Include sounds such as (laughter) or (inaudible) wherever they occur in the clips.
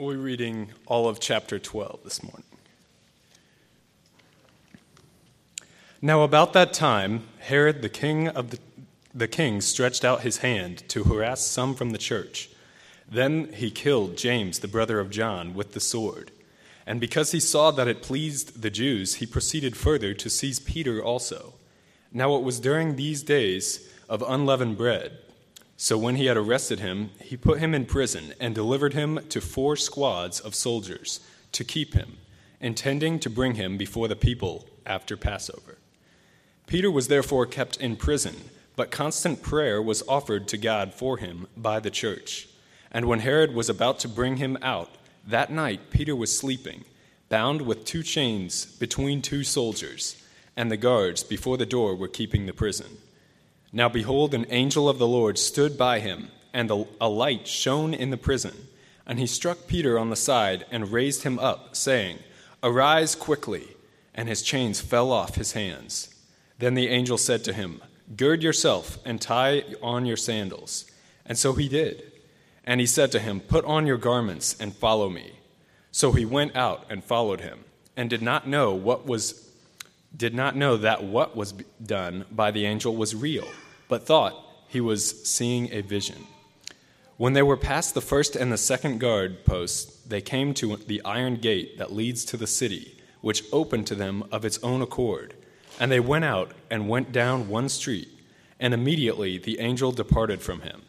We're reading all of chapter 12 this morning. Now, about that time, Herod, the king of the, the king, stretched out his hand to harass some from the church. Then he killed James, the brother of John, with the sword. And because he saw that it pleased the Jews, he proceeded further to seize Peter also. Now it was during these days of unleavened bread. So when he had arrested him, he put him in prison and delivered him to four squads of soldiers to keep him, intending to bring him before the people after Passover. Peter was therefore kept in prison, but constant prayer was offered to God for him by the church. And when Herod was about to bring him out, that night Peter was sleeping, bound with two chains between two soldiers, and the guards before the door were keeping the prison. Now behold, an angel of the Lord stood by him, and a light shone in the prison. And he struck Peter on the side and raised him up, saying, Arise quickly. And his chains fell off his hands. Then the angel said to him, Gird yourself and tie on your sandals. And so he did. And he said to him, Put on your garments and follow me. So he went out and followed him, and did not know what was did not know that what was done by the angel was real, but thought he was seeing a vision. When they were past the first and the second guard posts, they came to the iron gate that leads to the city, which opened to them of its own accord. And they went out and went down one street, and immediately the angel departed from him.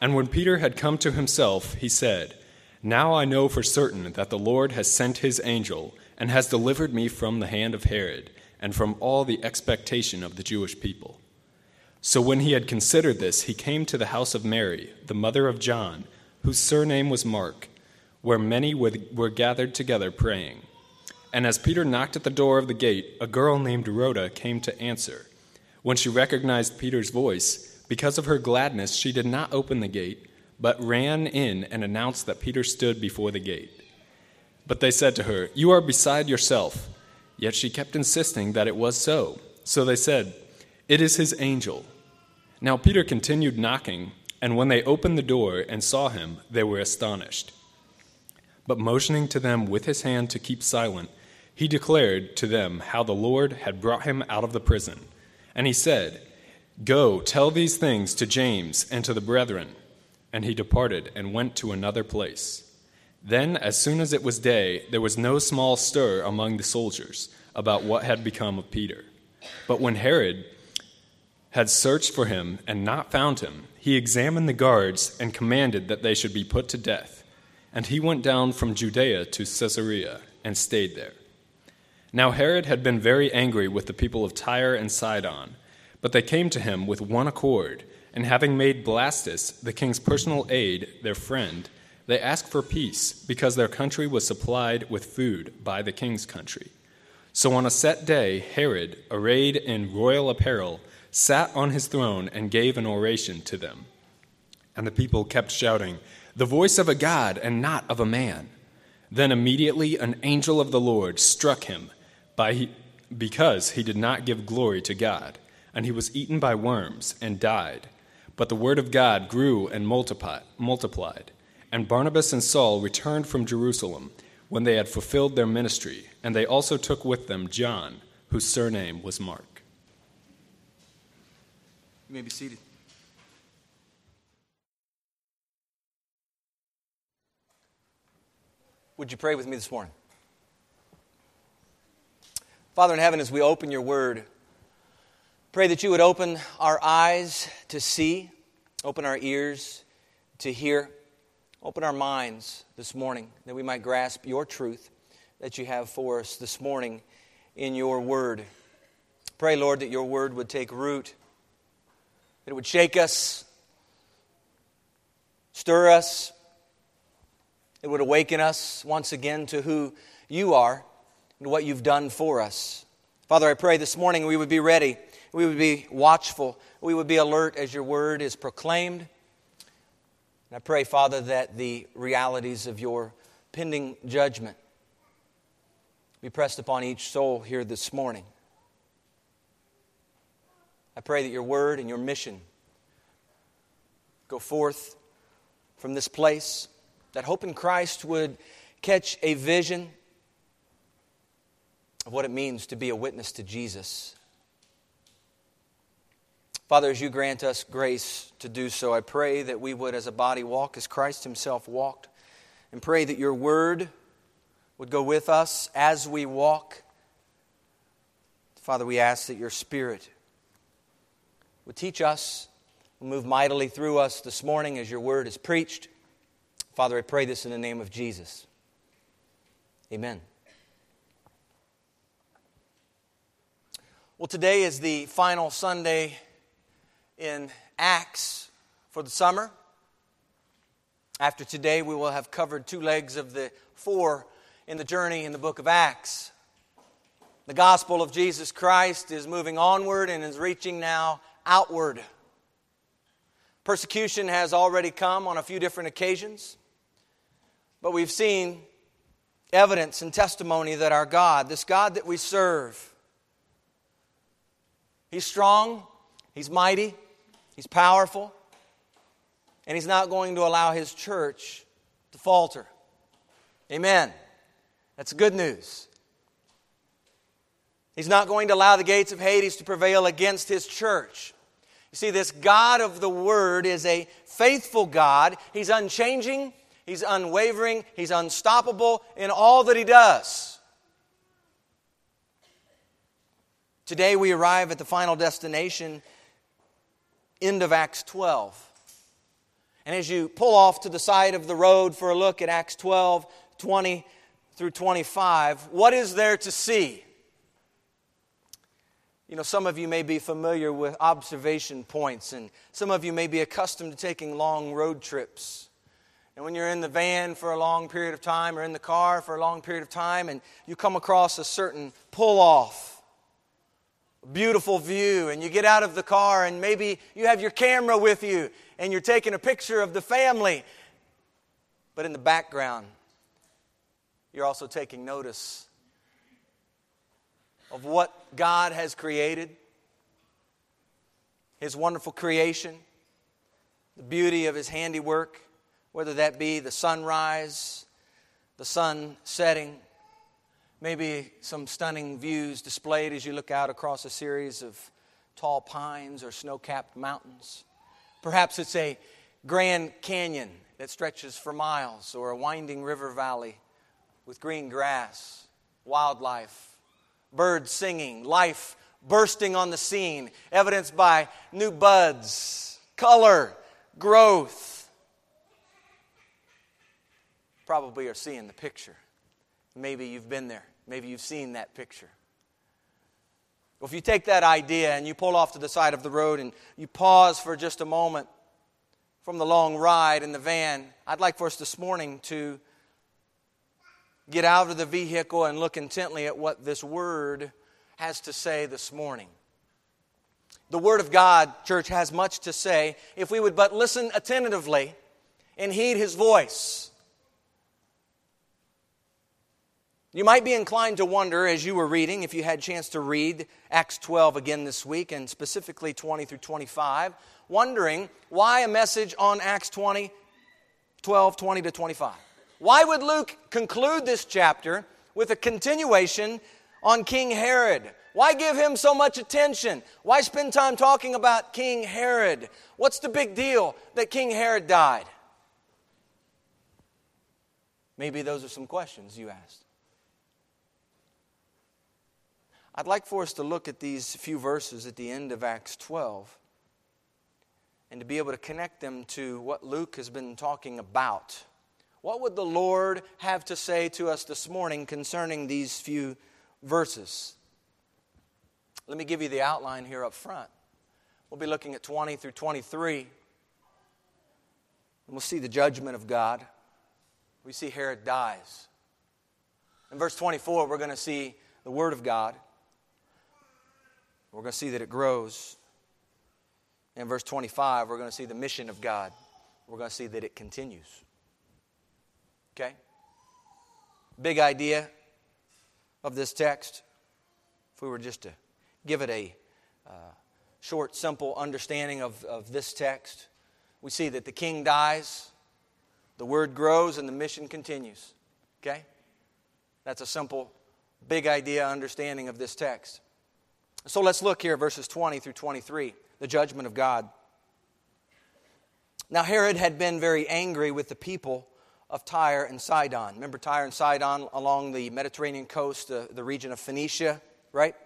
And when Peter had come to himself, he said, Now I know for certain that the Lord has sent his angel and has delivered me from the hand of Herod and from all the expectation of the Jewish people. So when he had considered this, he came to the house of Mary, the mother of John, whose surname was Mark, where many were gathered together praying. And as Peter knocked at the door of the gate, a girl named Rhoda came to answer. When she recognized Peter's voice, because of her gladness, she did not open the gate, but ran in and announced that Peter stood before the gate. But they said to her, You are beside yourself. Yet she kept insisting that it was so. So they said, It is his angel. Now Peter continued knocking, and when they opened the door and saw him, they were astonished. But motioning to them with his hand to keep silent, he declared to them how the Lord had brought him out of the prison. And he said, Go, tell these things to James and to the brethren. And he departed and went to another place. Then, as soon as it was day, there was no small stir among the soldiers about what had become of Peter. But when Herod had searched for him and not found him, he examined the guards and commanded that they should be put to death. And he went down from Judea to Caesarea and stayed there. Now Herod had been very angry with the people of Tyre and Sidon, but they came to him with one accord, and having made Blastus, the king's personal aide, their friend, they asked for peace because their country was supplied with food by the king's country. So on a set day, Herod, arrayed in royal apparel, sat on his throne and gave an oration to them. And the people kept shouting, The voice of a God and not of a man. Then immediately an angel of the Lord struck him by he, because he did not give glory to God, and he was eaten by worms and died. But the word of God grew and multiplied. And Barnabas and Saul returned from Jerusalem when they had fulfilled their ministry, and they also took with them John, whose surname was Mark. You may be seated. Would you pray with me this morning? Father in heaven, as we open your word, pray that you would open our eyes to see, open our ears to hear Open our minds this morning that we might grasp your truth that you have for us this morning in your word. Pray, Lord, that your word would take root, that it would shake us, stir us, it would awaken us once again to who you are and what you've done for us. Father, I pray this morning we would be ready, we would be watchful, we would be alert as your word is proclaimed I pray, Father, that the realities of your pending judgment be pressed upon each soul here this morning. I pray that your word and your mission go forth from this place that hope in Christ would catch a vision of what it means to be a witness to Jesus. Father, as you grant us grace to do so, I pray that we would, as a body, walk as Christ Himself walked, and pray that your word would go with us as we walk. Father, we ask that your Spirit would teach us, move mightily through us this morning as your word is preached. Father, I pray this in the name of Jesus. Amen. Well, today is the final Sunday in Acts for the summer. After today, we will have covered two legs of the four in the journey in the book of Acts. The gospel of Jesus Christ is moving onward and is reaching now outward. Persecution has already come on a few different occasions, but we've seen evidence and testimony that our God, this God that we serve, He's strong, He's mighty, He's powerful, and He's not going to allow His church to falter. Amen. That's good news. He's not going to allow the gates of Hades to prevail against His church. You see, this God of the Word is a faithful God. He's unchanging, He's unwavering, He's unstoppable in all that He does. Today we arrive at the final destination, end of Acts 12. And as you pull off to the side of the road for a look at Acts 12, 20 through 25, what is there to see? You know, some of you may be familiar with observation points, and some of you may be accustomed to taking long road trips. And when you're in the van for a long period of time or in the car for a long period of time, and you come across a certain pull off, beautiful view, and you get out of the car, and maybe you have your camera with you, and you're taking a picture of the family. But in the background, you're also taking notice of what God has created, His wonderful creation, the beauty of His handiwork, whether that be the sunrise, the sun setting, maybe some stunning views displayed as you look out across a series of tall pines or snow capped mountains. Perhaps it's a grand canyon that stretches for miles or a winding river valley with green grass, wildlife, birds singing, life bursting on the scene, evidenced by new buds, color, growth. Probably are seeing the picture. Maybe you've been there. Maybe you've seen that picture. Well, if you take that idea and you pull off to the side of the road and you pause for just a moment from the long ride in the van, I'd like for us this morning to get out of the vehicle and look intently at what this word has to say this morning. The Word of God, church, has much to say if we would but listen attentively and heed His voice. You might be inclined to wonder as you were reading, if you had a chance to read Acts 12 again this week, and specifically 20 through 25, wondering why a message on Acts 20, 12, 20 to 25. Why would Luke conclude this chapter with a continuation on King Herod? Why give him so much attention? Why spend time talking about King Herod? What's the big deal that King Herod died? Maybe those are some questions you asked. I'd like for us to look at these few verses at the end of Acts 12 and to be able to connect them to what Luke has been talking about what would the Lord have to say to us this morning concerning these few verses? Let me give you the outline here up front. We'll be looking at 20 through 23. And we'll see the judgment of God. We see Herod dies. In verse 24, we're going to see the Word of God. We're going to see that it grows. In verse 25, we're going to see the mission of God. We're going to see that it continues. Okay? Big idea of this text, if we were just to give it a uh, short, simple understanding of, of this text, we see that the king dies. The word grows and the mission continues. Okay? That's a simple, big idea understanding of this text. So let's look here, verses 20 through 23, the judgment of God. Now, Herod had been very angry with the people of Tyre and Sidon. Remember Tyre and Sidon along the Mediterranean coast, the, the region of Phoenicia, right?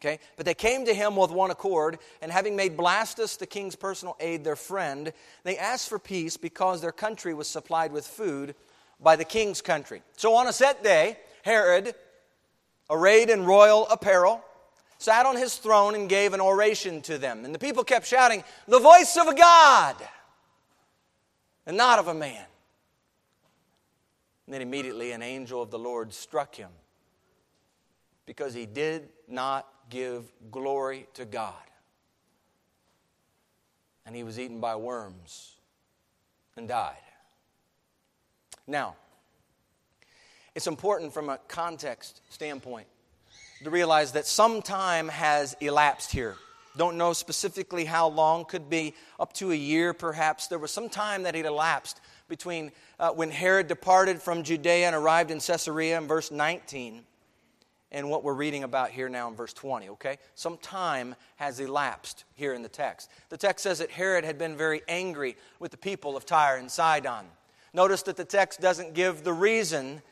Okay? But they came to him with one accord, and having made Blastus, the king's personal aide, their friend, they asked for peace because their country was supplied with food by the king's country. So on a set day, Herod, arrayed in royal apparel, sat on his throne and gave an oration to them. And the people kept shouting, The voice of a God, and not of a man. And then immediately an angel of the Lord struck him because he did not give glory to God. And he was eaten by worms and died. Now, it's important from a context standpoint to realize that some time has elapsed here. Don't know specifically how long, could be up to a year perhaps. There was some time that had elapsed between uh, when Herod departed from Judea and arrived in Caesarea in verse 19 and what we're reading about here now in verse 20, okay? Some time has elapsed here in the text. The text says that Herod had been very angry with the people of Tyre and Sidon. Notice that the text doesn't give the reason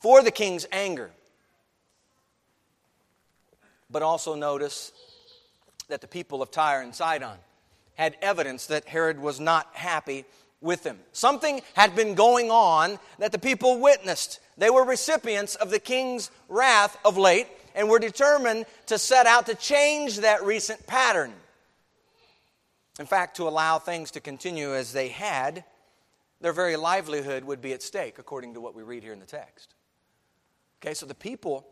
for the king's anger. But also notice that the people of Tyre and Sidon had evidence that Herod was not happy with them. Something had been going on that the people witnessed. They were recipients of the king's wrath of late and were determined to set out to change that recent pattern. In fact, to allow things to continue as they had, their very livelihood would be at stake, according to what we read here in the text. Okay, so the people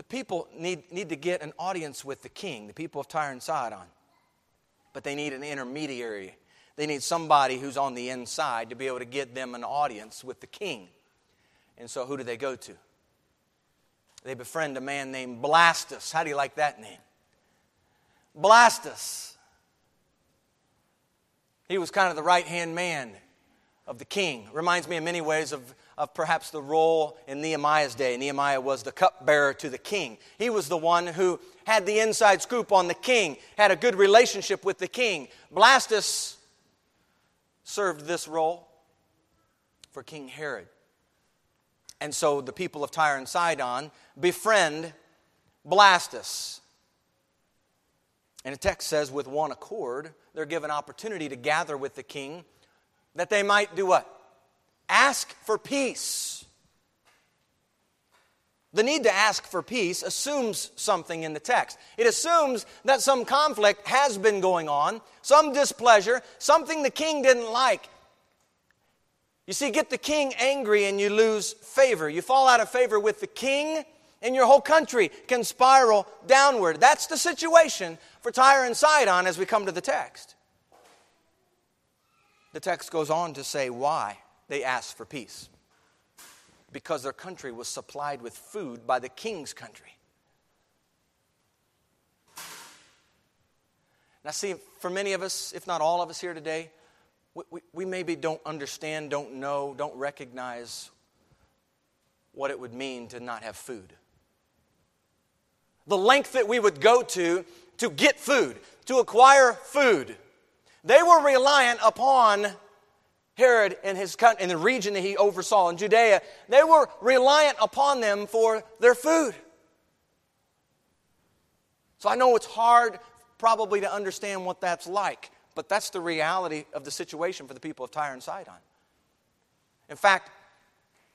the people need, need to get an audience with the king, the people of Tyre and Sidon. But they need an intermediary. They need somebody who's on the inside to be able to get them an audience with the king. And so who do they go to? They befriend a man named Blastus. How do you like that name? Blastus. He was kind of the right hand man of the king. Reminds me in many ways of of perhaps the role in Nehemiah's day. Nehemiah was the cupbearer to the king. He was the one who had the inside scoop on the king, had a good relationship with the king. Blastus served this role for King Herod. And so the people of Tyre and Sidon befriend Blastus. And the text says, with one accord, they're given opportunity to gather with the king that they might do what? Ask for peace. The need to ask for peace assumes something in the text. It assumes that some conflict has been going on, some displeasure, something the king didn't like. You see, get the king angry and you lose favor. You fall out of favor with the king, and your whole country can spiral downward. That's the situation for Tyre and Sidon as we come to the text. The text goes on to say why they asked for peace because their country was supplied with food by the king's country. Now, see, for many of us, if not all of us here today, we, we, we, maybe don't understand, don't know, don't recognize what it would mean to not have food. The length that we would go to to get food, to acquire food. They were reliant upon Herod and his country, in the region that he oversaw in Judea, they were reliant upon them for their food. So I know it's hard probably to understand what that's like, but that's the reality of the situation for the people of Tyre and Sidon. In fact,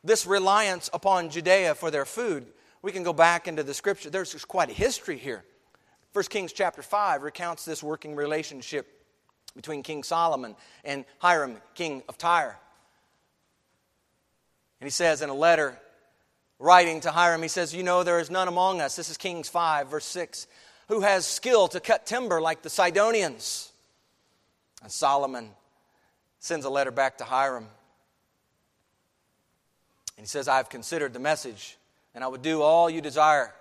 this reliance upon Judea for their food, we can go back into the scripture. There's quite a history here. 1 Kings chapter 5 recounts this working relationship between King Solomon and Hiram, king of Tyre. And he says in a letter writing to Hiram, he says, You know, there is none among us, this is Kings 5, verse 6, who has skill to cut timber like the Sidonians. And Solomon sends a letter back to Hiram. And he says, I have considered the message, and I would do all you desire.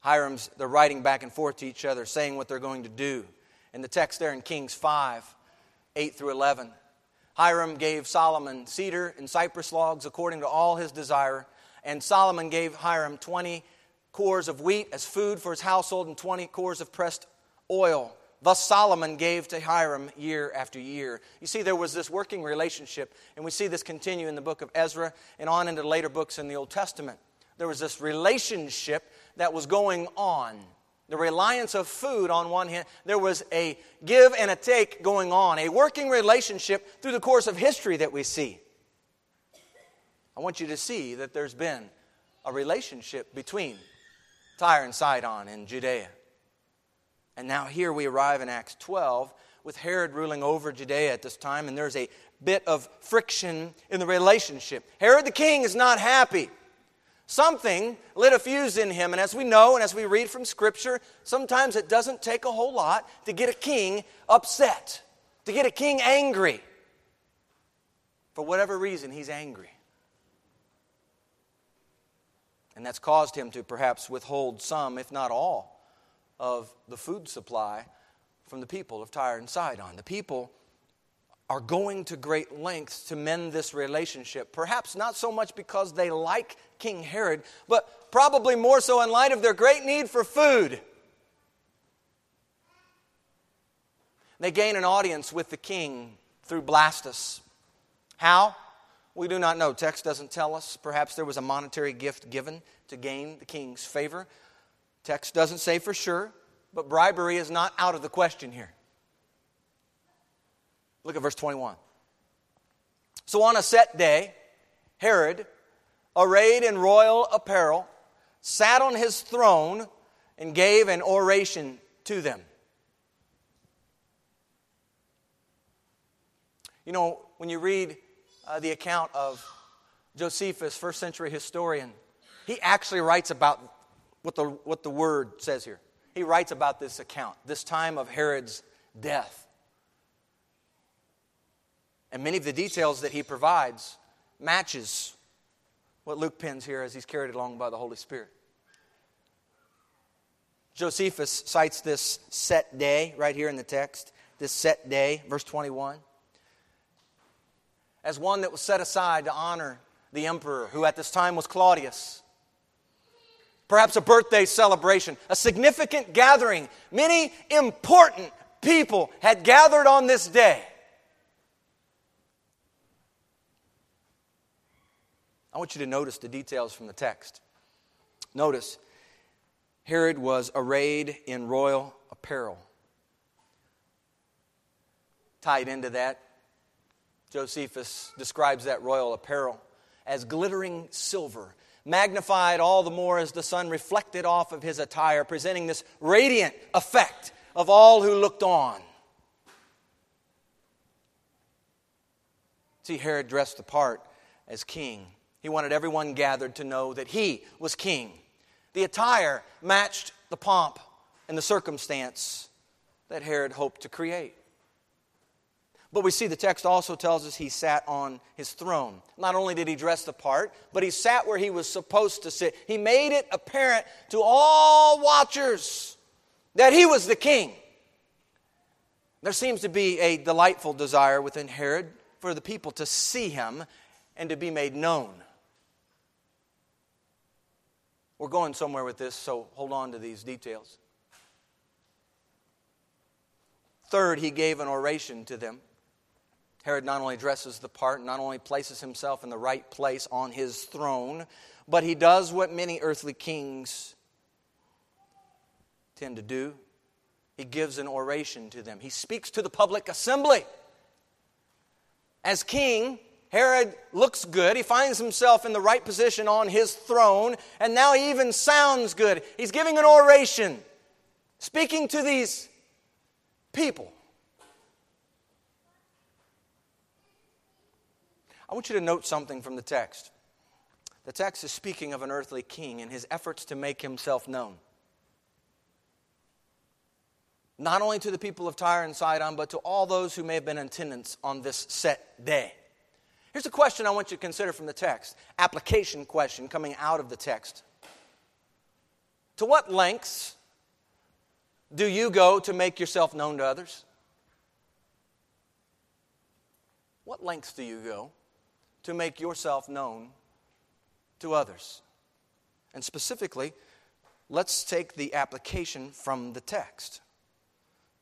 Hiram's, they're writing back and forth to each other, saying what they're going to do in the text there in Kings 5 8 through 11. Hiram gave Solomon cedar and cypress logs according to all his desire, and Solomon gave Hiram 20 kors of wheat as food for his household and 20 kors of pressed oil. Thus Solomon gave to Hiram year after year. You see, there was this working relationship, and we see this continue in the book of Ezra and on into later books in the Old Testament. There was this relationship that was going on. The reliance of food on one hand, there was a give and a take going on, a working relationship through the course of history that we see. I want you to see that there's been a relationship between Tyre and Sidon in Judea. And now here we arrive in Acts 12 with Herod ruling over Judea at this time, and there's a bit of friction in the relationship. Herod the king is not happy. Something lit a fuse in him, and as we know and as we read from Scripture, sometimes it doesn't take a whole lot to get a king upset, to get a king angry. For whatever reason, he's angry. And that's caused him to perhaps withhold some, if not all, of the food supply from the people of Tyre and Sidon. The people are going to great lengths to mend this relationship. Perhaps not so much because they like King Herod, but probably more so in light of their great need for food. They gain an audience with the king through Blastus. How? We do not know. Text doesn't tell us. Perhaps there was a monetary gift given to gain the king's favor. Text doesn't say for sure, but bribery is not out of the question here. Look at verse 21. So on a set day, Herod, arrayed in royal apparel, sat on his throne and gave an oration to them. You know, when you read uh, the account of Josephus, first century historian, he actually writes about what the, what the word says here. He writes about this account, this time of Herod's death. And many of the details that he provides matches what Luke pins here as he's carried along by the Holy Spirit. Josephus cites this set day right here in the text, this set day, verse 21, as one that was set aside to honor the emperor, who at this time was Claudius. Perhaps a birthday celebration, a significant gathering. Many important people had gathered on this day. I want you to notice the details from the text. Notice, Herod was arrayed in royal apparel. Tied into that, Josephus describes that royal apparel as glittering silver, magnified all the more as the sun reflected off of his attire, presenting this radiant effect of all who looked on. See, Herod dressed the part as king. He wanted everyone gathered to know that he was king. The attire matched the pomp and the circumstance that Herod hoped to create. But we see the text also tells us he sat on his throne. Not only did he dress the part, but he sat where he was supposed to sit. He made it apparent to all watchers that he was the king. There seems to be a delightful desire within Herod for the people to see him and to be made known. We're going somewhere with this, so hold on to these details. Third, he gave an oration to them. Herod not only dresses the part, not only places himself in the right place on his throne, but he does what many earthly kings tend to do. He gives an oration to them. He speaks to the public assembly. As king, Herod looks good. He finds himself in the right position on his throne, and now he even sounds good. He's giving an oration, speaking to these people. I want you to note something from the text. The text is speaking of an earthly king and his efforts to make himself known. Not only to the people of Tyre and Sidon, but to all those who may have been in attendance on this set day. Here's a question I want you to consider from the text application question coming out of the text. To what lengths do you go to make yourself known to others? What lengths do you go to make yourself known to others? And specifically, let's take the application from the text.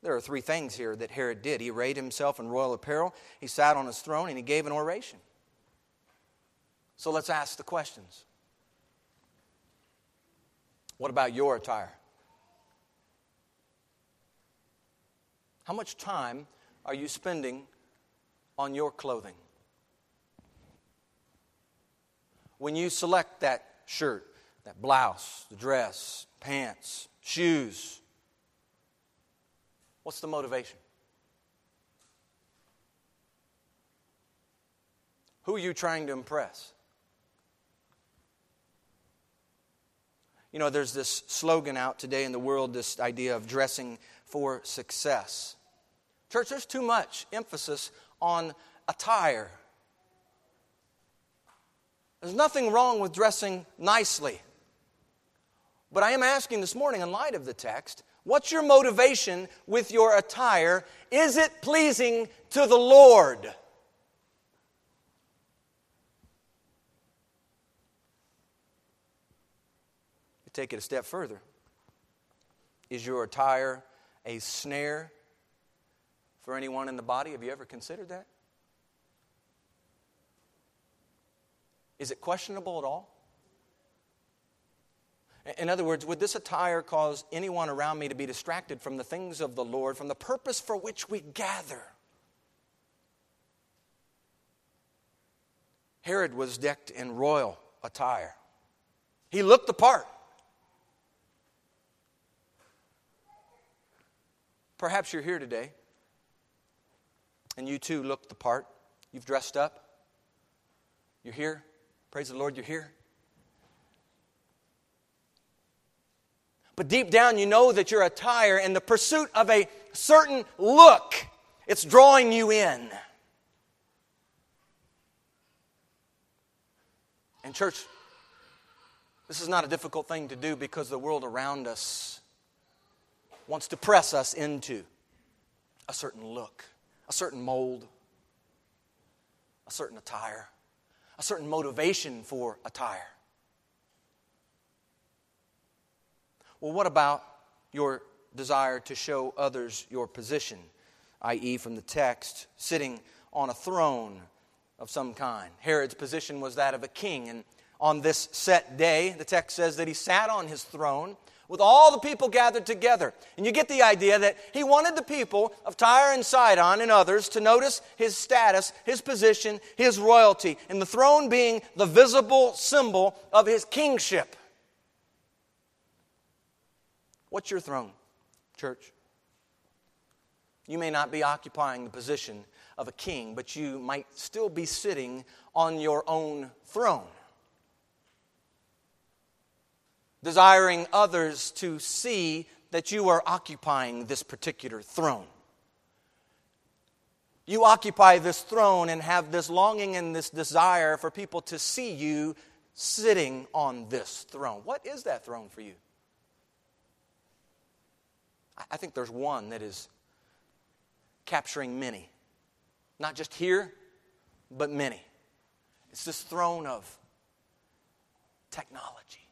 There are three things here that Herod did. He arrayed himself in royal apparel, he sat on his throne, and he gave an oration. So let's ask the questions. What about your attire? How much time are you spending on your clothing? When you select that shirt, that blouse, the dress, pants, shoes, what's the motivation? Who are you trying to impress? You know, there's this slogan out today in the world, this idea of dressing for success. Church, there's too much emphasis on attire. There's nothing wrong with dressing nicely. But I am asking this morning, in light of the text, what's your motivation with your attire? Is it pleasing to the Lord? take it a step further. Is your attire a snare for anyone in the body? Have you ever considered that? Is it questionable at all? In other words, would this attire cause anyone around me to be distracted from the things of the Lord, from the purpose for which we gather? Herod was decked in royal attire. He looked the part. Perhaps you're here today and you too look the part. You've dressed up. You're here. Praise the Lord, you're here. But deep down, you know that your attire and the pursuit of a certain look, it's drawing you in. And, church, this is not a difficult thing to do because the world around us wants to press us into a certain look, a certain mold, a certain attire, a certain motivation for attire. Well, what about your desire to show others your position, i.e., from the text, sitting on a throne of some kind? Herod's position was that of a king, and on this set day, the text says that he sat on his throne with all the people gathered together. And you get the idea that he wanted the people of Tyre and Sidon and others to notice his status, his position, his royalty, and the throne being the visible symbol of his kingship. What's your throne, church? You may not be occupying the position of a king, but you might still be sitting on your own throne desiring others to see that you are occupying this particular throne. You occupy this throne and have this longing and this desire for people to see you sitting on this throne. What is that throne for you? I think there's one that is capturing many. Not just here, but many. It's this throne of technology.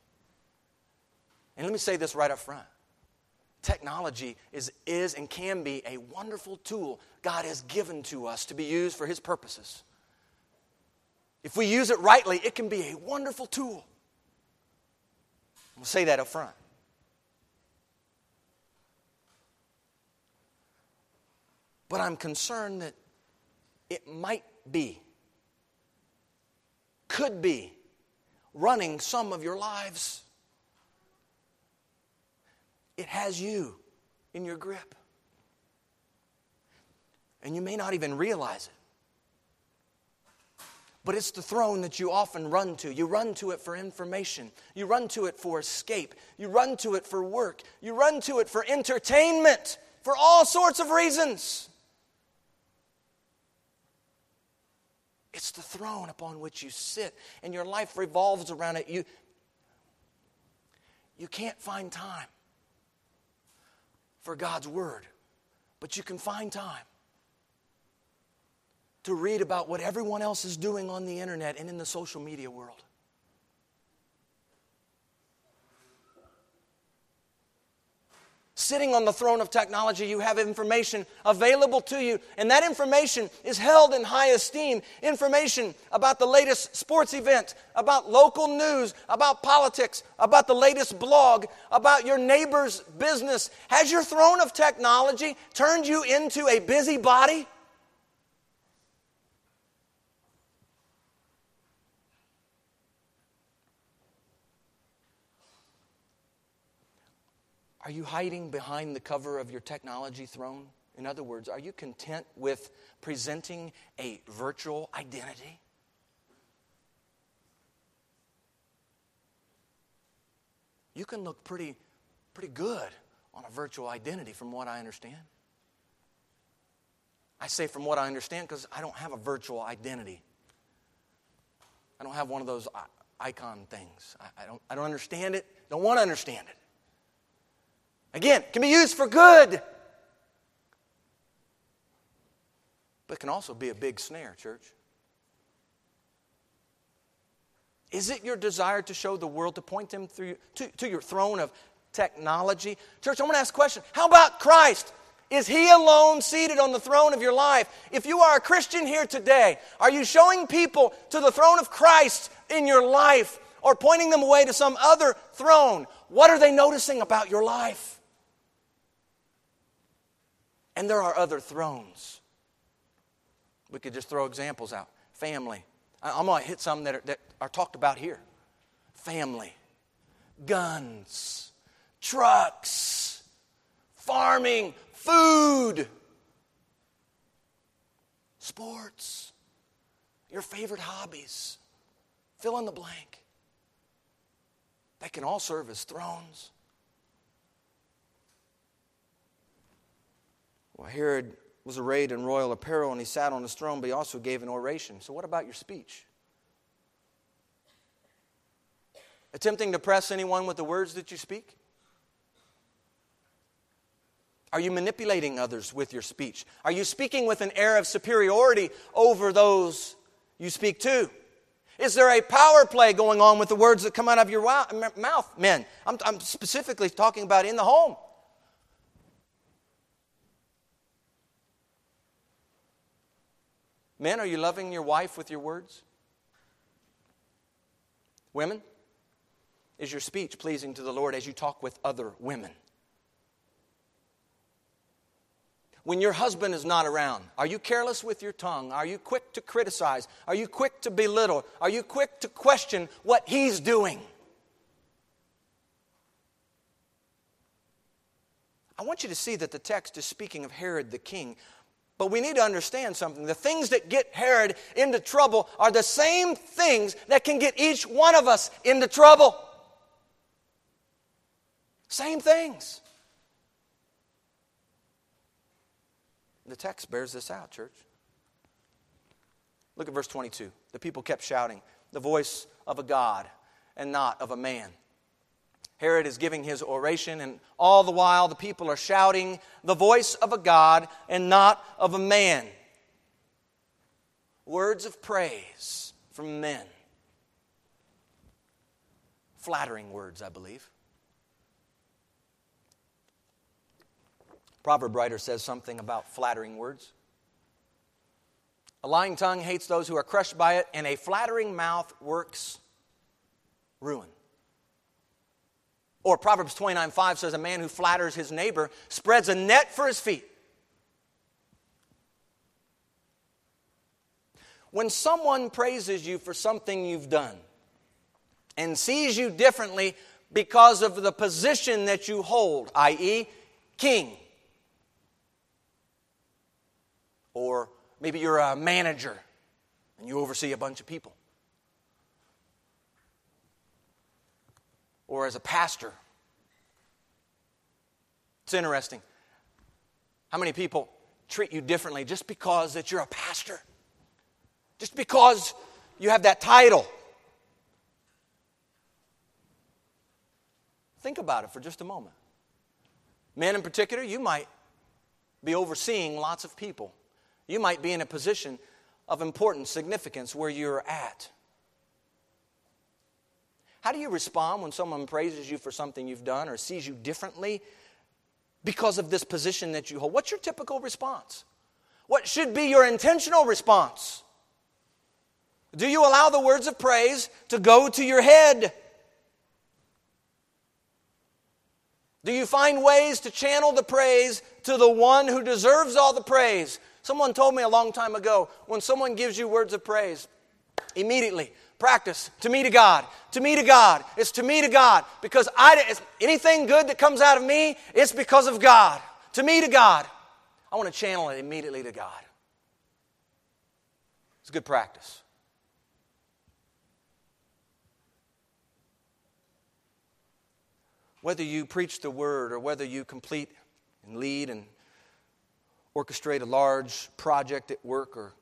And let me say this right up front technology is, is and can be a wonderful tool God has given to us to be used for His purposes. If we use it rightly, it can be a wonderful tool. We'll say that up front. But I'm concerned that it might be, could be, running some of your lives it has you in your grip. And you may not even realize it. But it's the throne that you often run to. You run to it for information. You run to it for escape. You run to it for work. You run to it for entertainment, for all sorts of reasons. It's the throne upon which you sit, and your life revolves around it. You, you can't find time for God's Word, but you can find time to read about what everyone else is doing on the internet and in the social media world. Sitting on the throne of technology, you have information available to you, and that information is held in high esteem. Information about the latest sports event, about local news, about politics, about the latest blog, about your neighbor's business. Has your throne of technology turned you into a busybody? Are you hiding behind the cover of your technology throne? In other words, are you content with presenting a virtual identity? You can look pretty, pretty good on a virtual identity, from what I understand. I say from what I understand because I don't have a virtual identity. I don't have one of those icon things. I, I, don't, I don't understand it, don't want to understand it. Again, can be used for good, but can also be a big snare, church. Is it your desire to show the world, to point them through, to, to your throne of technology? Church, I'm going to ask a question. How about Christ? Is He alone seated on the throne of your life? If you are a Christian here today, are you showing people to the throne of Christ in your life or pointing them away to some other throne? What are they noticing about your life? And there are other thrones. We could just throw examples out. Family. I'm going to hit some that are, that are talked about here. Family, guns, trucks, farming, food, sports, your favorite hobbies. Fill in the blank. They can all serve as thrones. Well, Herod was arrayed in royal apparel and he sat on his throne, but he also gave an oration. So, what about your speech? Attempting to press anyone with the words that you speak? Are you manipulating others with your speech? Are you speaking with an air of superiority over those you speak to? Is there a power play going on with the words that come out of your mouth, men? I'm, I'm specifically talking about in the home. Men, are you loving your wife with your words? Women, is your speech pleasing to the Lord as you talk with other women? When your husband is not around, are you careless with your tongue? Are you quick to criticize? Are you quick to belittle? Are you quick to question what he's doing? I want you to see that the text is speaking of Herod the king, but we need to understand something. The things that get Herod into trouble are the same things that can get each one of us into trouble. Same things. The text bears this out, church. Look at verse 22. The people kept shouting, the voice of a God and not of a man. Herod is giving his oration, and all the while the people are shouting the voice of a God and not of a man. Words of praise from men. Flattering words, I believe. Proverb writer says something about flattering words. A lying tongue hates those who are crushed by it, and a flattering mouth works ruin. Or Proverbs 29 5 says, A man who flatters his neighbor spreads a net for his feet. When someone praises you for something you've done and sees you differently because of the position that you hold, i.e., king, or maybe you're a manager and you oversee a bunch of people. Or as a pastor. It's interesting. How many people treat you differently just because that you're a pastor? Just because you have that title. Think about it for just a moment. Men in particular, you might be overseeing lots of people. You might be in a position of importance, significance where you're at. How do you respond when someone praises you for something you've done or sees you differently because of this position that you hold? What's your typical response? What should be your intentional response? Do you allow the words of praise to go to your head? Do you find ways to channel the praise to the one who deserves all the praise? Someone told me a long time ago when someone gives you words of praise, immediately practice to me to God, to me to God. It's to me to God because I anything good that comes out of me, it's because of God. To me to God. I want to channel it immediately to God. It's good practice. Whether you preach the word or whether you complete and lead and orchestrate a large project at work or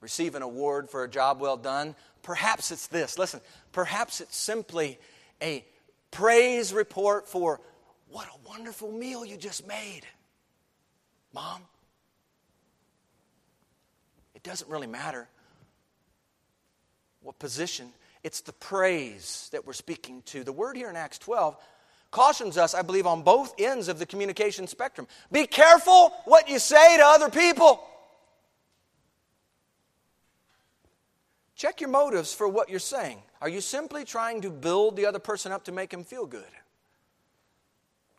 receive an award for a job well done, perhaps it's this. Listen, perhaps it's simply a praise report for what a wonderful meal you just made. Mom, it doesn't really matter what position, it's the praise that we're speaking to. The word here in Acts 12 cautions us, I believe, on both ends of the communication spectrum. Be careful what you say to other people. Check your motives for what you're saying. Are you simply trying to build the other person up to make him feel good?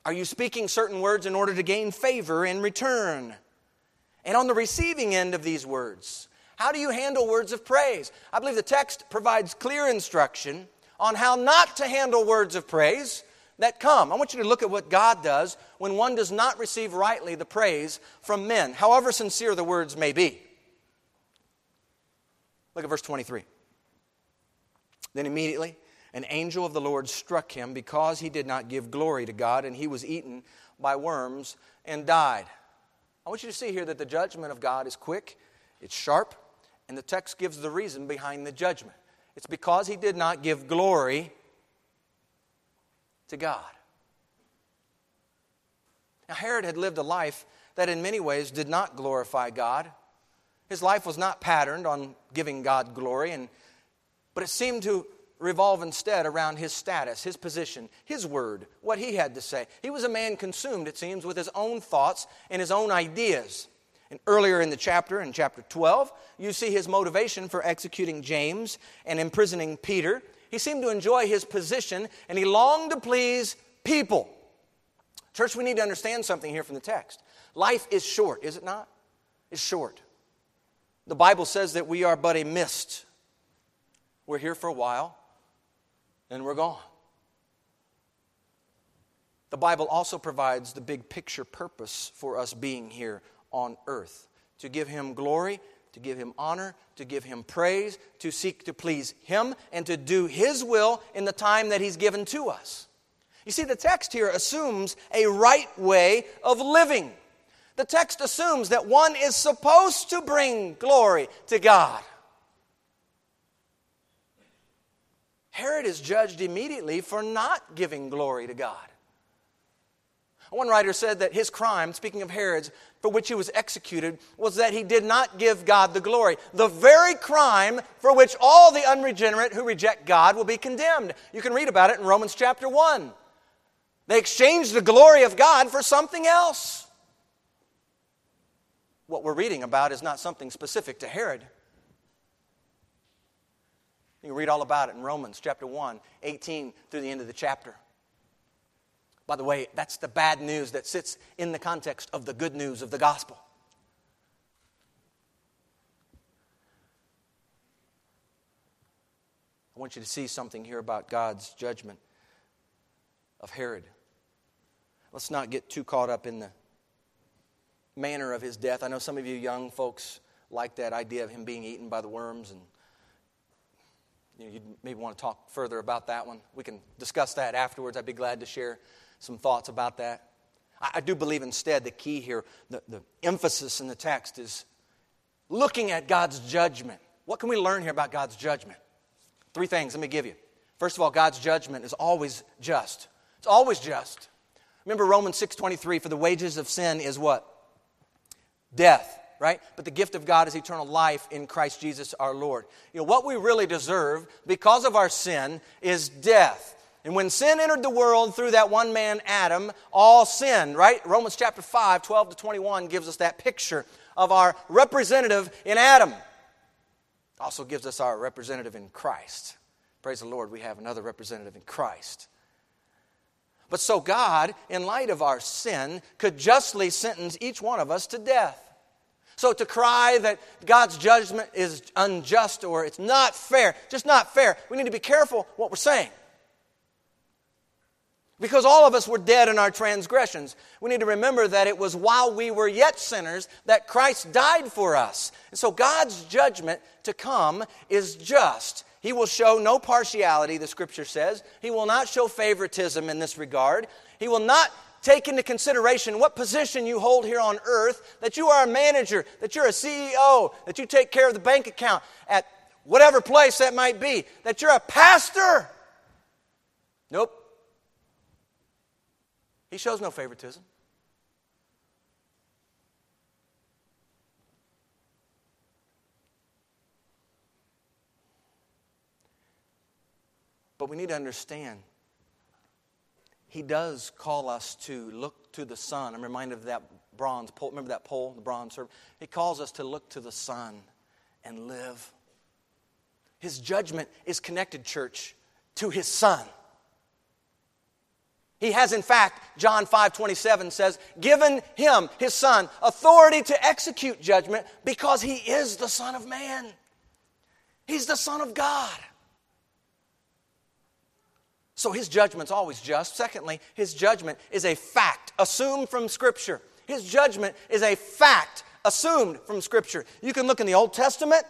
Are you speaking certain words in order to gain favor in return? And on the receiving end of these words, how do you handle words of praise? I believe the text provides clear instruction on how not to handle words of praise that come. I want you to look at what God does when one does not receive rightly the praise from men, however sincere the words may be. Look at verse 23. Then immediately an angel of the Lord struck him because he did not give glory to God, and he was eaten by worms and died. I want you to see here that the judgment of God is quick, it's sharp, and the text gives the reason behind the judgment. It's because he did not give glory to God. Now, Herod had lived a life that in many ways did not glorify God. His life was not patterned on giving God glory, and, but it seemed to revolve instead around his status, his position, his word, what he had to say. He was a man consumed, it seems, with his own thoughts and his own ideas. And earlier in the chapter, in chapter 12, you see his motivation for executing James and imprisoning Peter. He seemed to enjoy his position and he longed to please people. Church, we need to understand something here from the text. Life is short, is it not? It's short. The Bible says that we are but a mist. We're here for a while, and we're gone. The Bible also provides the big picture purpose for us being here on earth to give Him glory, to give Him honor, to give Him praise, to seek to please Him, and to do His will in the time that He's given to us. You see, the text here assumes a right way of living. The text assumes that one is supposed to bring glory to God. Herod is judged immediately for not giving glory to God. One writer said that his crime, speaking of Herod's, for which he was executed, was that he did not give God the glory. The very crime for which all the unregenerate who reject God will be condemned. You can read about it in Romans chapter 1. They exchanged the glory of God for something else what we're reading about is not something specific to Herod. You can read all about it in Romans chapter 1, 18 through the end of the chapter. By the way, that's the bad news that sits in the context of the good news of the gospel. I want you to see something here about God's judgment of Herod. Let's not get too caught up in the manner of his death. I know some of you young folks like that idea of him being eaten by the worms, and you, know, you'd maybe want to talk further about that one. We can discuss that afterwards. I'd be glad to share some thoughts about that. I, I do believe instead the key here, the, the emphasis in the text is looking at God's judgment. What can we learn here about God's judgment? Three things, let me give you. First of all, God's judgment is always just. It's always just. Remember Romans 6:23 for the wages of sin is what? Death. right? But the gift of God is eternal life in Christ Jesus our Lord. You know, what we really deserve because of our sin is death. And when sin entered the world through that one man, Adam, all sin, right? Romans chapter 5, 12 to 21 gives us that picture of our representative in Adam. Also gives us our representative in Christ. Praise the Lord, we have another representative in Christ. But so God, in light of our sin, could justly sentence each one of us to death. So to cry that God's judgment is unjust or it's not fair, just not fair, we need to be careful what we're saying. Because all of us were dead in our transgressions. We need to remember that it was while we were yet sinners that Christ died for us. And so God's judgment to come is just. He will show no partiality, the scripture says. He will not show favoritism in this regard. He will not take into consideration what position you hold here on earth, that you are a manager, that you're a CEO, that you take care of the bank account at whatever place that might be, that you're a pastor. Nope. He shows no favoritism. But we need to understand, He does call us to look to the Son. I'm reminded of that bronze pole. Remember that pole, the bronze serpent? He calls us to look to the Son and live. His judgment is connected, church, to His Son. He has, in fact, John 5 27 says, given him, his son, authority to execute judgment because he is the Son of Man. He's the Son of God. So his judgment's always just. Secondly, his judgment is a fact assumed from Scripture. His judgment is a fact assumed from Scripture. You can look in the Old Testament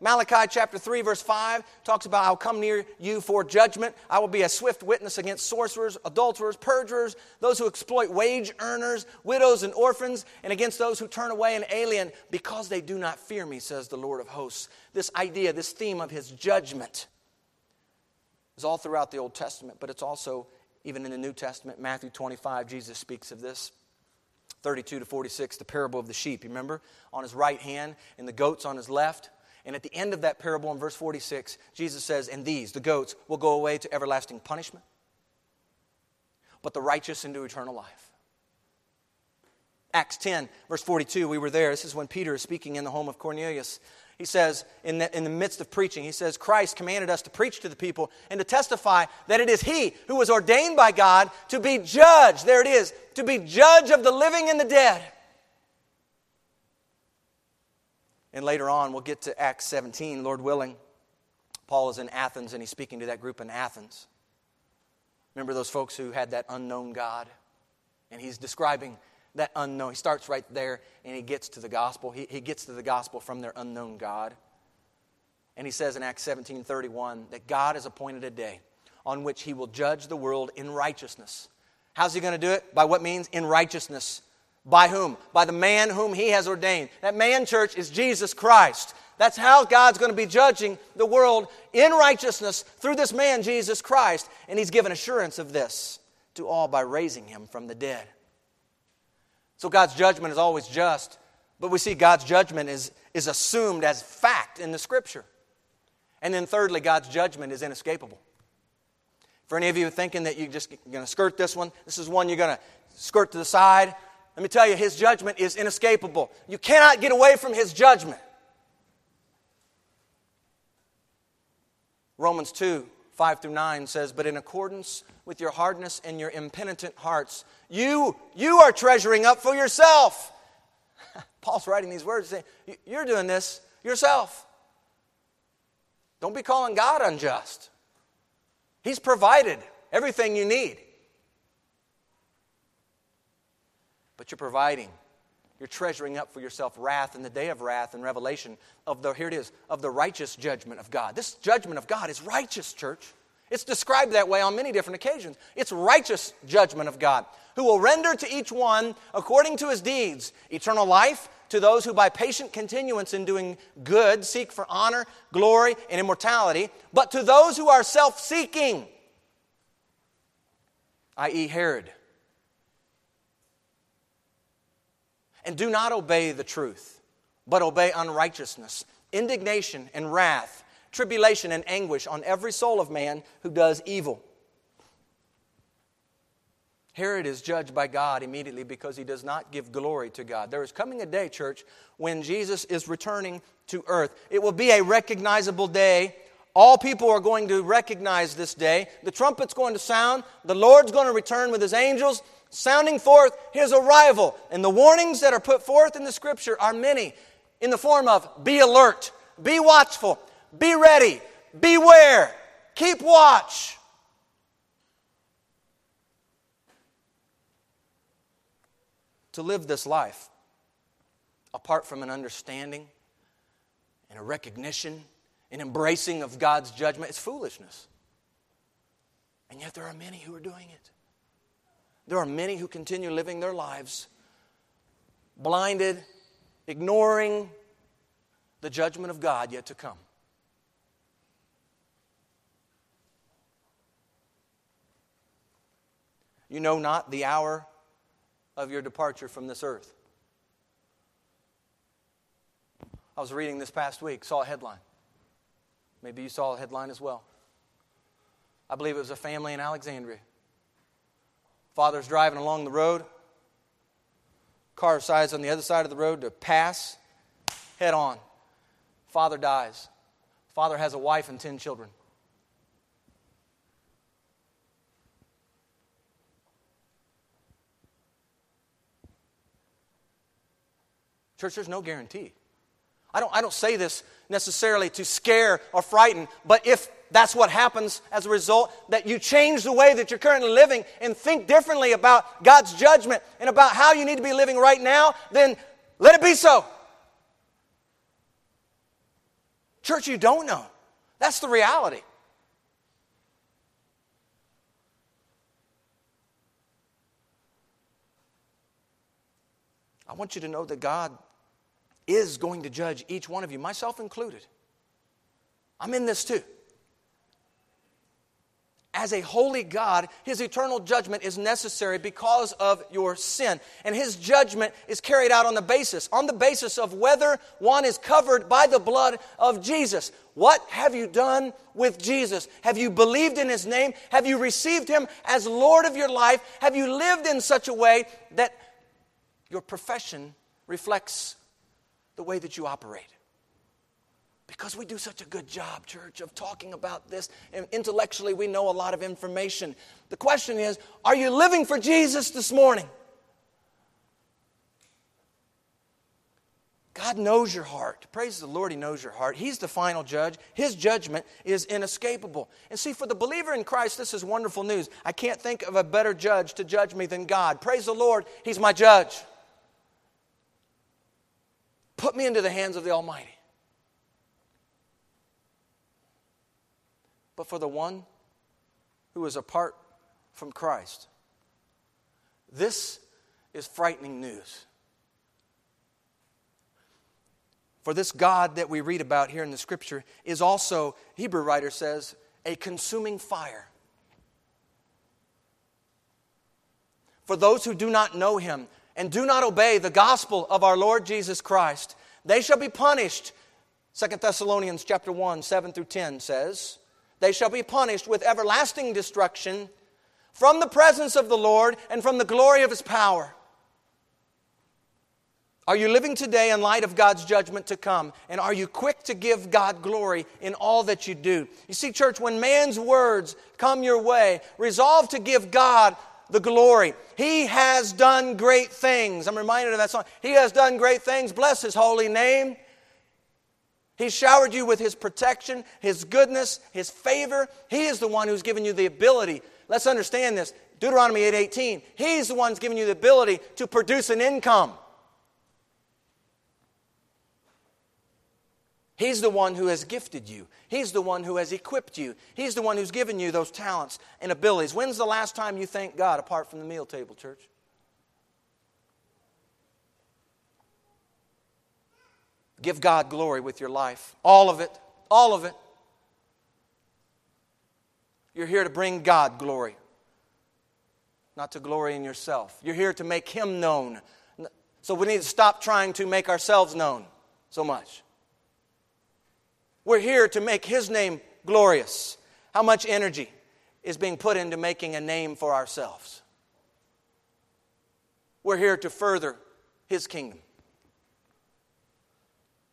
Malachi chapter 3, verse 5 talks about, I'll come near you for judgment. I will be a swift witness against sorcerers, adulterers, perjurers, those who exploit wage earners, widows, and orphans, and against those who turn away an alien because they do not fear me, says the Lord of hosts. This idea, this theme of his judgment is all throughout the Old Testament, but it's also even in the New Testament. Matthew 25, Jesus speaks of this. 32 to 46, the parable of the sheep. You remember? On his right hand and the goats on his left. And at the end of that parable in verse 46, Jesus says, And these, the goats, will go away to everlasting punishment, but the righteous into eternal life. Acts 10, verse 42, we were there. This is when Peter is speaking in the home of Cornelius. He says, in the, in the midst of preaching, he says, Christ commanded us to preach to the people and to testify that it is He who was ordained by God to be judge. There it is, to be judge of the living and the dead. And later on, we'll get to Acts 17, Lord willing. Paul is in Athens and he's speaking to that group in Athens. Remember those folks who had that unknown God? And he's describing that unknown. He starts right there and he gets to the gospel. He, he gets to the gospel from their unknown God. And he says in Acts 17 31 that God has appointed a day on which he will judge the world in righteousness. How's he going to do it? By what means? In righteousness. By whom? By the man whom he has ordained. That man, church, is Jesus Christ. That's how God's going to be judging the world in righteousness through this man, Jesus Christ. And he's given assurance of this to all by raising him from the dead. So God's judgment is always just, but we see God's judgment is, is assumed as fact in the scripture. And then thirdly, God's judgment is inescapable. For any of you thinking that you're just going to skirt this one, this is one you're going to skirt to the side. Let me tell you, his judgment is inescapable. You cannot get away from his judgment. Romans 2 5 through 9 says, But in accordance with your hardness and your impenitent hearts, you, you are treasuring up for yourself. (laughs) Paul's writing these words saying, You're doing this yourself. Don't be calling God unjust. He's provided everything you need. but you're providing. You're treasuring up for yourself wrath in the day of wrath and revelation of the, here it is, of the righteous judgment of God. This judgment of God is righteous, church. It's described that way on many different occasions. It's righteous judgment of God, who will render to each one according to his deeds eternal life to those who by patient continuance in doing good seek for honor, glory, and immortality, but to those who are self seeking, i.e., Herod, and do not obey the truth, but obey unrighteousness, indignation and wrath, tribulation and anguish on every soul of man who does evil. Herod is judged by God immediately because he does not give glory to God. There is coming a day, church, when Jesus is returning to earth. It will be a recognizable day. All people are going to recognize this day. The trumpet's going to sound. The Lord's going to return with his angels, sounding forth his arrival. And the warnings that are put forth in the scripture are many in the form of be alert, be watchful, be ready, beware, keep watch. To live this life apart from an understanding and a recognition and embracing of God's judgment is foolishness. And yet there are many who are doing it. There are many who continue living their lives blinded ignoring the judgment of God yet to come. You know not the hour of your departure from this earth. I was reading this past week, saw a headline. Maybe you saw a headline as well. I believe it was a family in Alexandria. Father's driving along the road. Car decides on the other side of the road to pass head on. Father dies. Father has a wife and 10 children. Church, there's no guarantee. I don't, I don't say this necessarily to scare or frighten, but if that's what happens as a result, that you change the way that you're currently living and think differently about God's judgment and about how you need to be living right now, then let it be so. Church, you don't know. That's the reality. I want you to know that God is going to judge each one of you, myself included. I'm in this too as a holy God, his eternal judgment is necessary because of your sin. And his judgment is carried out on the basis, on the basis of whether one is covered by the blood of Jesus. What have you done with Jesus? Have you believed in his name? Have you received him as Lord of your life? Have you lived in such a way that your profession reflects the way that you operate? Because we do such a good job, church, of talking about this. And intellectually, we know a lot of information. The question is are you living for Jesus this morning? God knows your heart. Praise the Lord, He knows your heart. He's the final judge. His judgment is inescapable. And see, for the believer in Christ, this is wonderful news. I can't think of a better judge to judge me than God. Praise the Lord, He's my judge. Put me into the hands of the Almighty. But for the one who is apart from Christ. This is frightening news. For this God that we read about here in the scripture is also, Hebrew writer says, a consuming fire. For those who do not know him and do not obey the gospel of our Lord Jesus Christ, they shall be punished. 2 Thessalonians chapter 1, 7 through 10 says, they shall be punished with everlasting destruction from the presence of the Lord and from the glory of his power. Are you living today in light of God's judgment to come? And are you quick to give God glory in all that you do? You see, church, when man's words come your way, resolve to give God the glory. He has done great things. I'm reminded of that song. He has done great things. Bless his holy name. He showered you with His protection, His goodness, His favor. He is the one who's given you the ability. Let's understand this. Deuteronomy 8:18. He's the one who's given you the ability to produce an income. He's the one who has gifted you. He's the one who has equipped you. He's the one who's given you those talents and abilities. When's the last time you thanked God apart from the meal table, church? Give God glory with your life. All of it. All of it. You're here to bring God glory, not to glory in yourself. You're here to make Him known. So we need to stop trying to make ourselves known. so much. We're here to make His name glorious. How much energy is being put into making a name for ourselves? We're here to further His kingdom,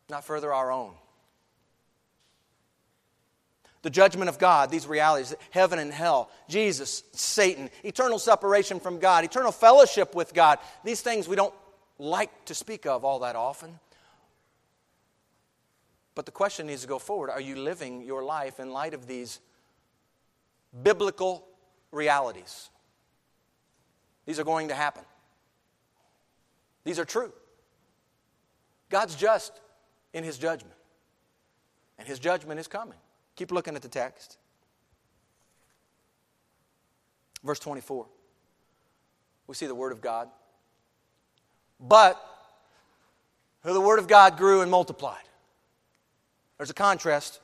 not further our own. The judgment of God, these realities, heaven and hell, Jesus, Satan, eternal separation from God, eternal fellowship with God, these things we don't like to speak of all that often. But the question needs to go forward Are you living your life in light of these biblical realities? These are going to happen. These are true. God's just in his judgment, and his judgment is coming. Keep looking at the text. Verse 24. We see the Word of God. But the Word of God grew and multiplied. There's a contrast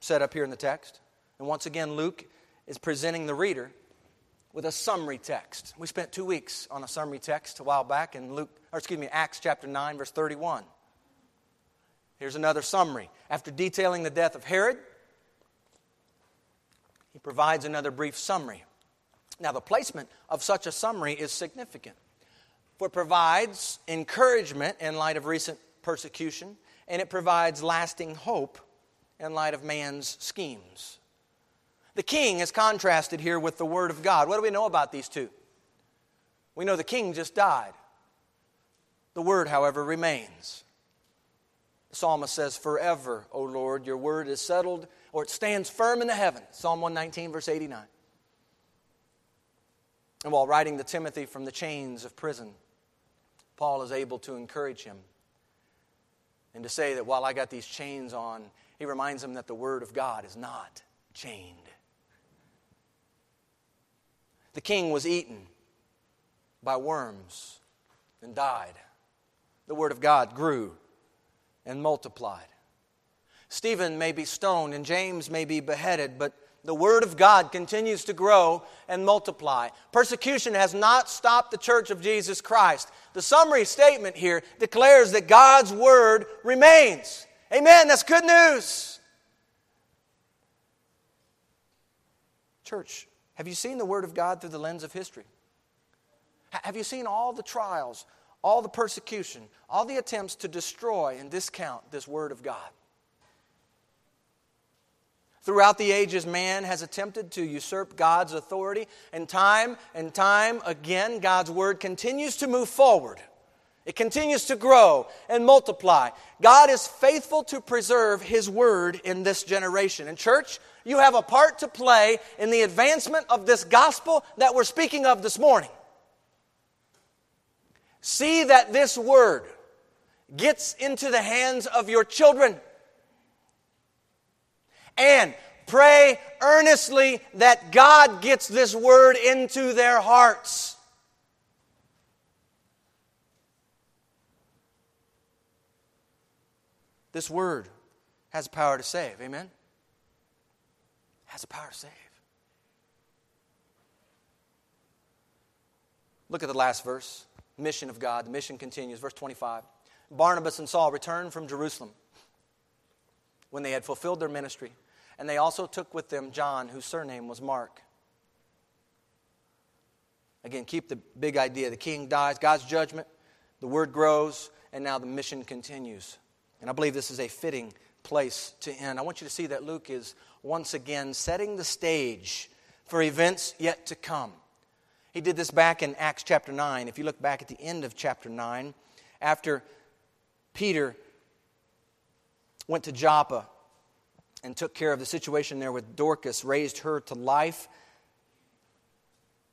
set up here in the text. And once again, Luke is presenting the reader with a summary text. We spent two weeks on a summary text a while back in Luke, or excuse me, Acts chapter 9, verse 31. Here's another summary. After detailing the death of Herod, he provides another brief summary. Now, the placement of such a summary is significant, for it provides encouragement in light of recent persecution and it provides lasting hope in light of man's schemes. The king is contrasted here with the Word of God. What do we know about these two? We know the king just died. The Word, however, remains. Psalmist says, Forever, O Lord, your Word is settled, or it stands firm in the heavens. Psalm 119, verse 89. And while writing to Timothy from the chains of prison, Paul is able to encourage him and to say that while I got these chains on, he reminds him that the Word of God is not chained. The king was eaten by worms and died. The Word of God grew and multiplied. Stephen may be stoned and James may be beheaded, but the Word of God continues to grow and multiply. Persecution has not stopped the church of Jesus Christ. The summary statement here declares that God's Word remains. Amen. That's good news. Church, have you seen the Word of God through the lens of history? Have you seen all the trials, all the persecution, all the attempts to destroy and discount this Word of God? Throughout the ages, man has attempted to usurp God's authority, and time and time again, God's word continues to move forward. It continues to grow and multiply. God is faithful to preserve His word in this generation. And, church, you have a part to play in the advancement of this gospel that we're speaking of this morning. See that this word gets into the hands of your children and pray earnestly that God gets this word into their hearts. This word has power to save. Amen? Has the power to save. Look at the last verse. Mission of God. The mission continues. Verse 25. Barnabas and Saul returned from Jerusalem when they had fulfilled their ministry and they also took with them John, whose surname was Mark. Again, keep the big idea. The king dies, God's judgment, the word grows, and now the mission continues. And I believe this is a fitting place to end. I want you to see that Luke is once again setting the stage for events yet to come. He did this back in Acts chapter 9. If you look back at the end of chapter 9, after Peter went to Joppa and took care of the situation there with Dorcas, raised her to life.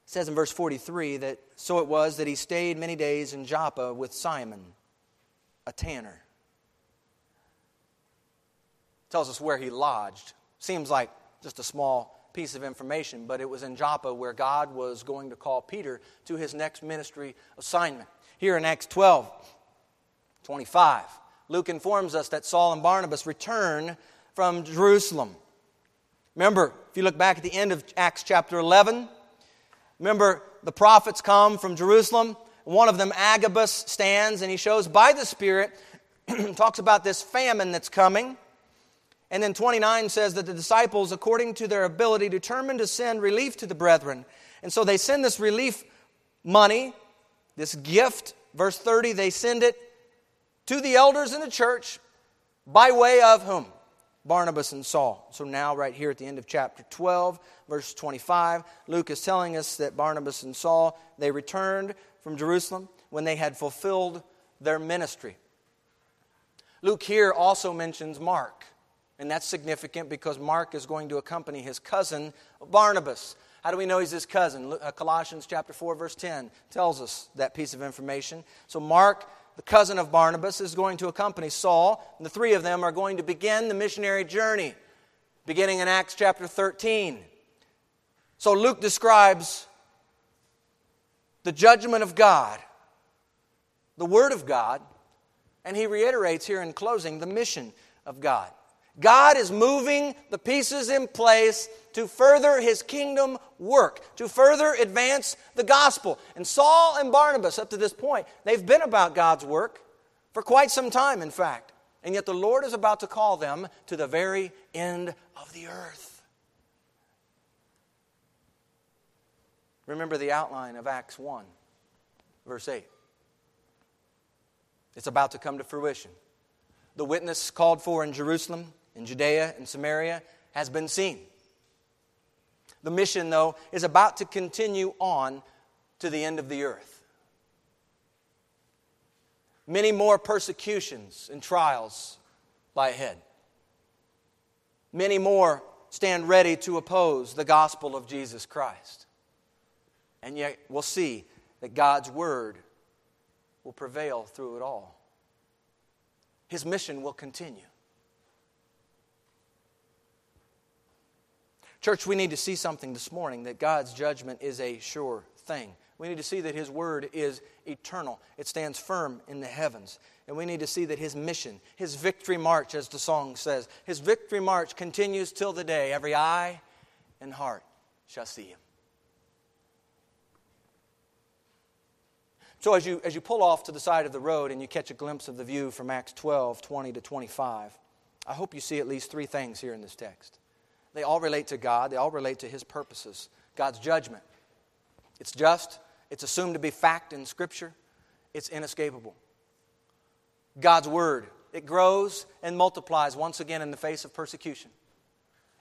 It says in verse 43 that so it was that he stayed many days in Joppa with Simon, a tanner. Tells us where he lodged. Seems like just a small piece of information, but it was in Joppa where God was going to call Peter to his next ministry assignment. Here in Acts 12, 25, Luke informs us that Saul and Barnabas return from Jerusalem. Remember, if you look back at the end of Acts chapter 11, remember the prophets come from Jerusalem. One of them, Agabus, stands and he shows by the Spirit (clears throat) talks about this famine that's coming. And then 29 says that the disciples, according to their ability, determined to send relief to the brethren. And so they send this relief money, this gift. Verse 30, they send it to the elders in the church by way of whom? Barnabas and Saul. So now, right here at the end of chapter 12, verse 25, Luke is telling us that Barnabas and Saul, they returned from Jerusalem when they had fulfilled their ministry. Luke here also mentions Mark, and that's significant because Mark is going to accompany his cousin Barnabas. How do we know he's his cousin? Uh, Colossians chapter 4 verse 10 tells us that piece of information. So Mark, the cousin of Barnabas, is going to accompany Saul, and the three of them are going to begin the missionary journey beginning in Acts chapter 13. So Luke describes the judgment of God, the word of God, and he reiterates here in closing the mission of God. God is moving the pieces in place to further his kingdom work, to further advance the gospel. And Saul and Barnabas, up to this point, they've been about God's work for quite some time, in fact. And yet the Lord is about to call them to the very end of the earth. Remember the outline of Acts 1, verse 8. It's about to come to fruition. The witness called for in Jerusalem, in Judea, and Samaria has been seen. The mission, though, is about to continue on to the end of the earth. Many more persecutions and trials lie ahead. Many more stand ready to oppose the gospel of Jesus Christ. And yet, we'll see that God's word will prevail through it all. His mission will continue. Church, we need to see something this morning that God's judgment is a sure thing. We need to see that His word is eternal, it stands firm in the heavens. And we need to see that His mission, His victory march, as the song says, His victory march continues till the day every eye and heart shall see Him. So as you, as you pull off to the side of the road and you catch a glimpse of the view from Acts 12, 20 to 25, I hope you see at least three things here in this text. They all relate to God, they all relate to His purposes, God's judgment. It's just, it's assumed to be fact in Scripture, it's inescapable. God's Word, it grows and multiplies once again in the face of persecution.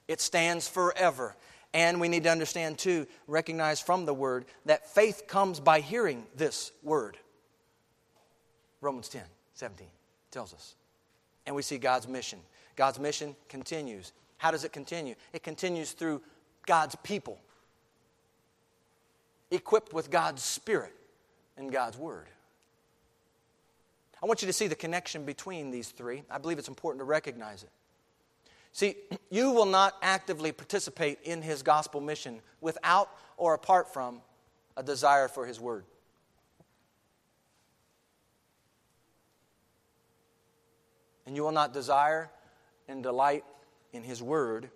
It stands forever. And we need to understand, too, recognize from the word that faith comes by hearing this word. Romans 10 17 tells us. And we see God's mission. God's mission continues. How does it continue? It continues through God's people, equipped with God's Spirit and God's Word. I want you to see the connection between these three. I believe it's important to recognize it. See, you will not actively participate in his gospel mission without or apart from a desire for his word. And you will not desire and delight in his word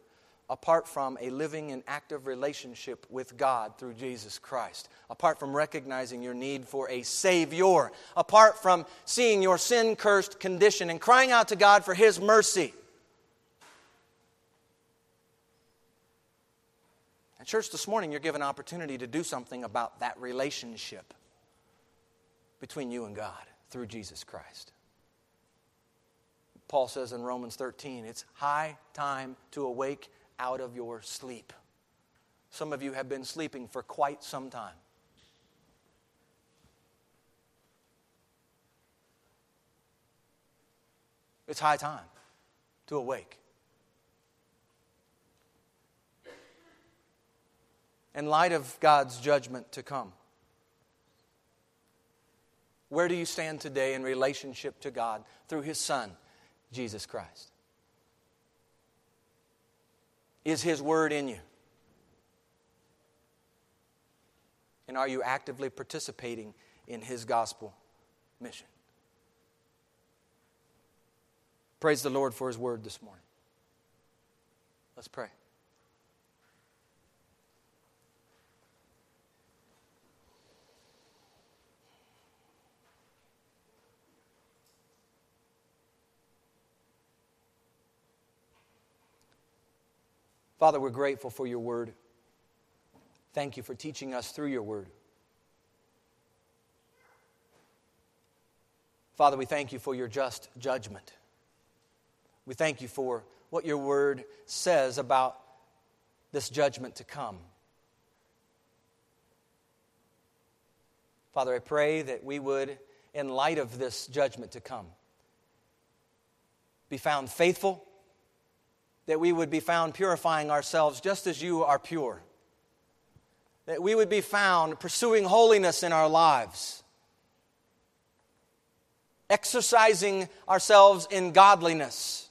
apart from a living and active relationship with God through Jesus Christ, apart from recognizing your need for a Savior, apart from seeing your sin cursed condition and crying out to God for His mercy. At church, this morning you're given an opportunity to do something about that relationship between you and God through Jesus Christ. Paul says in Romans 13, it's high time to awake out of your sleep. Some of you have been sleeping for quite some time. It's high time to awake. in light of God's judgment to come? Where do you stand today in relationship to God through His Son, Jesus Christ? Is His Word in you? And are you actively participating in His gospel mission? Praise the Lord for His Word this morning. Let's pray. Father, we're grateful for your word. Thank you for teaching us through your word. Father, we thank you for your just judgment. We thank you for what your word says about this judgment to come. Father, I pray that we would, in light of this judgment to come, be found faithful, that we would be found purifying ourselves just as you are pure, that we would be found pursuing holiness in our lives, exercising ourselves in godliness.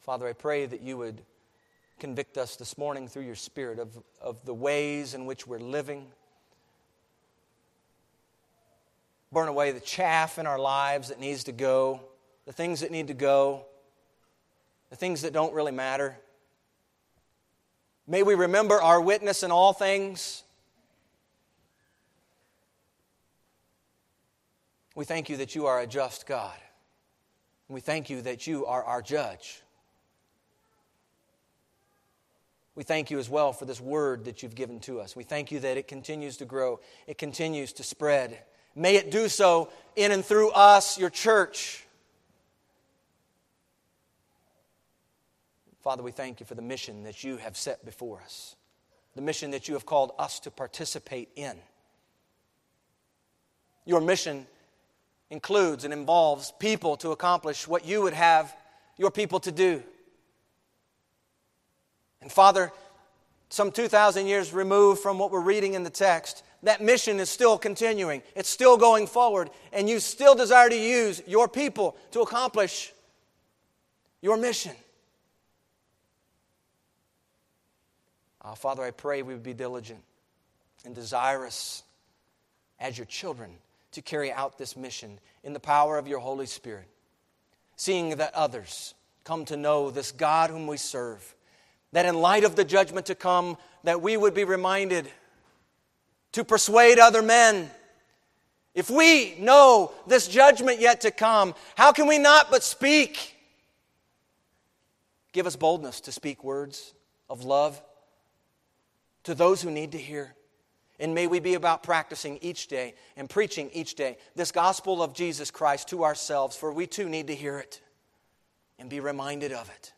Father, I pray that you would convict us this morning through your Spirit of, of the ways in which we're living. Burn away the chaff in our lives that needs to go, the things that need to go, the things that don't really matter. May we remember our witness in all things. We thank you that you are a just God. We thank you that you are our judge. We thank you as well for this word that you've given to us. We thank you that it continues to grow, it continues to spread. May it do so in and through us, your church. Father, we thank you for the mission that you have set before us, the mission that you have called us to participate in. Your mission includes and involves people to accomplish what you would have your people to do. And Father, some 2,000 years removed from what we're reading in the text, that mission is still continuing. It's still going forward. And you still desire to use your people to accomplish your mission. Uh, Father, I pray we would be diligent and desirous as your children to carry out this mission in the power of your Holy Spirit, seeing that others come to know this God whom we serve that in light of the judgment to come that we would be reminded to persuade other men if we know this judgment yet to come how can we not but speak give us boldness to speak words of love to those who need to hear and may we be about practicing each day and preaching each day this gospel of Jesus Christ to ourselves, for we too need to hear it and be reminded of it.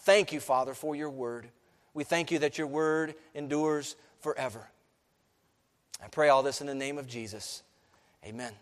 Thank you, Father, for your word. We thank you that your word endures forever. I pray all this in the name of Jesus. Amen.